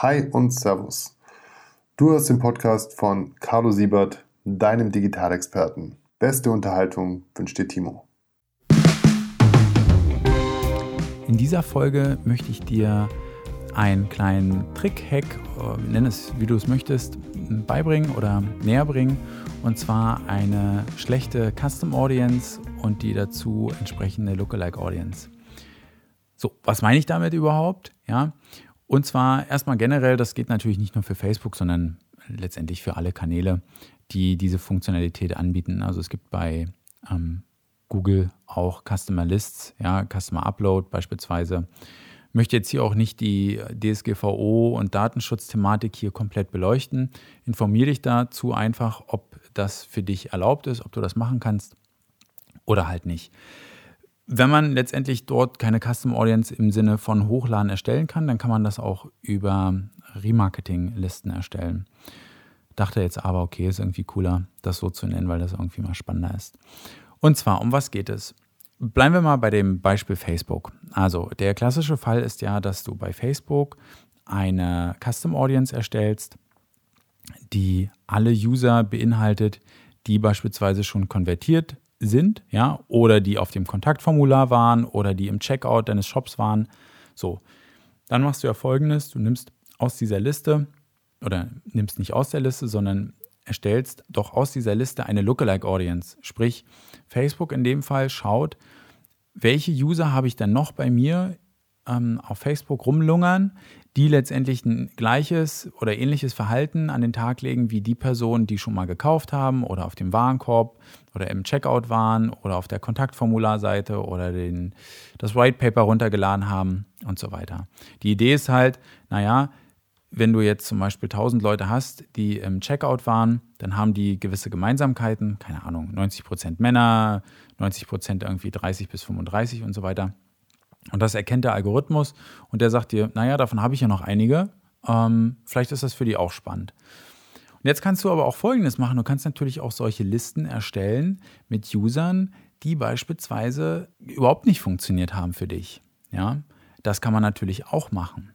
Hi und Servus. Du hörst den Podcast von Carlo Siebert, deinem Digitalexperten. Beste Unterhaltung wünscht dir Timo. In dieser Folge möchte ich dir einen kleinen Trick, Hack, äh, nenn es wie du es möchtest, beibringen oder näher bringen. Und zwar eine schlechte Custom Audience und die dazu entsprechende Lookalike Audience. So, was meine ich damit überhaupt? Ja, und zwar erstmal generell, das geht natürlich nicht nur für Facebook, sondern letztendlich für alle Kanäle, die diese Funktionalität anbieten. Also es gibt bei ähm, Google auch Customer Lists, ja, Customer Upload beispielsweise. Möchte jetzt hier auch nicht die DSGVO und Datenschutzthematik hier komplett beleuchten. Informiere dich dazu einfach, ob das für dich erlaubt ist, ob du das machen kannst oder halt nicht. Wenn man letztendlich dort keine Custom Audience im Sinne von Hochladen erstellen kann, dann kann man das auch über Remarketing-Listen erstellen. Dachte jetzt aber, okay, ist irgendwie cooler, das so zu nennen, weil das irgendwie mal spannender ist. Und zwar, um was geht es? Bleiben wir mal bei dem Beispiel Facebook. Also, der klassische Fall ist ja, dass du bei Facebook eine Custom Audience erstellst, die alle User beinhaltet, die beispielsweise schon konvertiert sind, ja, oder die auf dem Kontaktformular waren oder die im Checkout deines Shops waren. So, dann machst du ja folgendes: Du nimmst aus dieser Liste oder nimmst nicht aus der Liste, sondern erstellst doch aus dieser Liste eine Lookalike Audience. Sprich, Facebook in dem Fall schaut, welche User habe ich denn noch bei mir ähm, auf Facebook rumlungern, die letztendlich ein gleiches oder ähnliches Verhalten an den Tag legen wie die Personen, die schon mal gekauft haben oder auf dem Warenkorb oder im Checkout waren oder auf der Kontaktformularseite oder den, das White Paper runtergeladen haben und so weiter. Die Idee ist halt, naja, wenn du jetzt zum Beispiel 1000 Leute hast, die im Checkout waren, dann haben die gewisse Gemeinsamkeiten, keine Ahnung, 90% Männer, 90% irgendwie 30 bis 35 und so weiter. Und das erkennt der Algorithmus und der sagt dir, naja, davon habe ich ja noch einige, ähm, vielleicht ist das für die auch spannend. Und jetzt kannst du aber auch Folgendes machen. Du kannst natürlich auch solche Listen erstellen mit Usern, die beispielsweise überhaupt nicht funktioniert haben für dich. Ja, das kann man natürlich auch machen.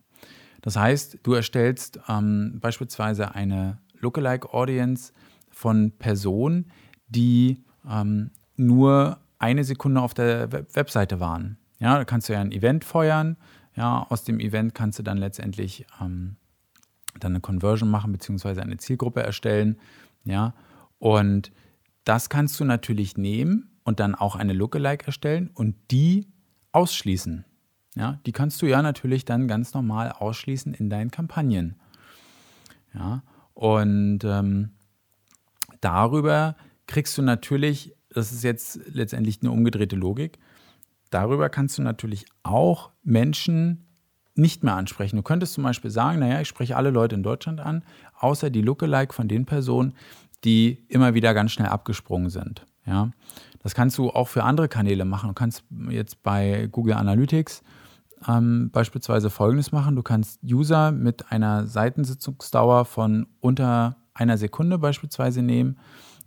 Das heißt, du erstellst ähm, beispielsweise eine Lookalike Audience von Personen, die ähm, nur eine Sekunde auf der Web Webseite waren. Ja, da kannst du ja ein Event feuern. Ja, aus dem Event kannst du dann letztendlich ähm, dann eine Conversion machen, beziehungsweise eine Zielgruppe erstellen. Ja, und das kannst du natürlich nehmen und dann auch eine Lookalike erstellen und die ausschließen. Ja, die kannst du ja natürlich dann ganz normal ausschließen in deinen Kampagnen. Ja, und ähm, darüber kriegst du natürlich, das ist jetzt letztendlich eine umgedrehte Logik, darüber kannst du natürlich auch Menschen nicht mehr ansprechen. Du könntest zum Beispiel sagen, naja, ich spreche alle Leute in Deutschland an, außer die Lookalike von den Personen, die immer wieder ganz schnell abgesprungen sind. Ja, das kannst du auch für andere Kanäle machen. Du kannst jetzt bei Google Analytics ähm, beispielsweise Folgendes machen. Du kannst User mit einer Seitensitzungsdauer von unter einer Sekunde beispielsweise nehmen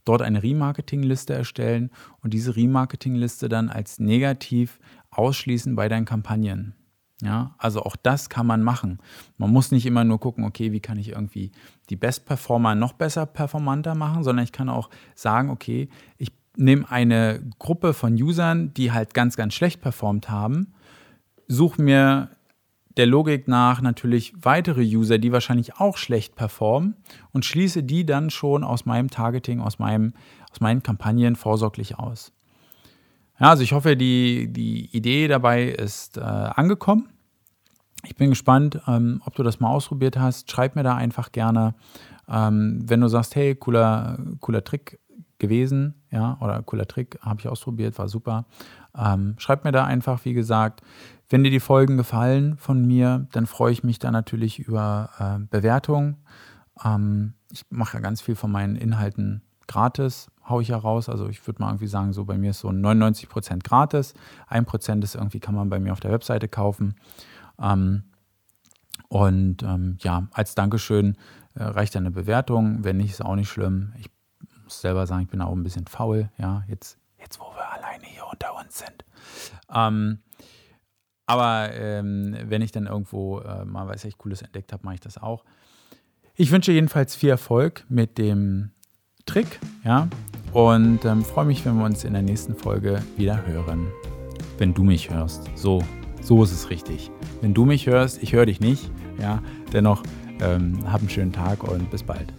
dort eine Remarketing-Liste erstellen und diese Remarketing-Liste dann als negativ ausschließen bei deinen Kampagnen. Ja, also auch das kann man machen. Man muss nicht immer nur gucken, okay, wie kann ich irgendwie die Best-Performer noch besser performanter machen, sondern ich kann auch sagen, okay, ich nehme eine Gruppe von Usern, die halt ganz, ganz schlecht performt haben, suche mir der Logik nach natürlich weitere User, die wahrscheinlich auch schlecht performen und schließe die dann schon aus meinem Targeting, aus, meinem, aus meinen Kampagnen vorsorglich aus. Ja, also ich hoffe, die, die Idee dabei ist äh, angekommen. Ich bin gespannt, ähm, ob du das mal ausprobiert hast. Schreib mir da einfach gerne, ähm, wenn du sagst, hey, cooler, cooler Trick gewesen, ja, oder cooler Trick, habe ich ausprobiert, war super. Ähm, schreib mir da einfach, wie gesagt, wenn dir die Folgen gefallen von mir, dann freue ich mich da natürlich über äh, Bewertungen. Ähm, ich mache ja ganz viel von meinen Inhalten gratis, haue ich ja raus. Also ich würde mal irgendwie sagen, so bei mir ist so 99% gratis. 1% ist irgendwie, kann man bei mir auf der Webseite kaufen. Ähm, und ähm, ja, als Dankeschön äh, reicht eine Bewertung. Wenn nicht, ist auch nicht schlimm. Ich muss selber sagen, ich bin auch ein bisschen faul. Ja, jetzt, jetzt wo wir alleine hier unter uns sind. Ähm, Aber ähm, wenn ich dann irgendwo äh, mal was echt Cooles entdeckt habe, mache ich das auch. Ich wünsche jedenfalls viel Erfolg mit dem Trick, ja, und ähm, freue mich, wenn wir uns in der nächsten Folge wieder hören. Wenn du mich hörst. So, so ist es richtig. Wenn du mich hörst, ich höre dich nicht, ja, dennoch ähm, hab einen schönen Tag und bis bald.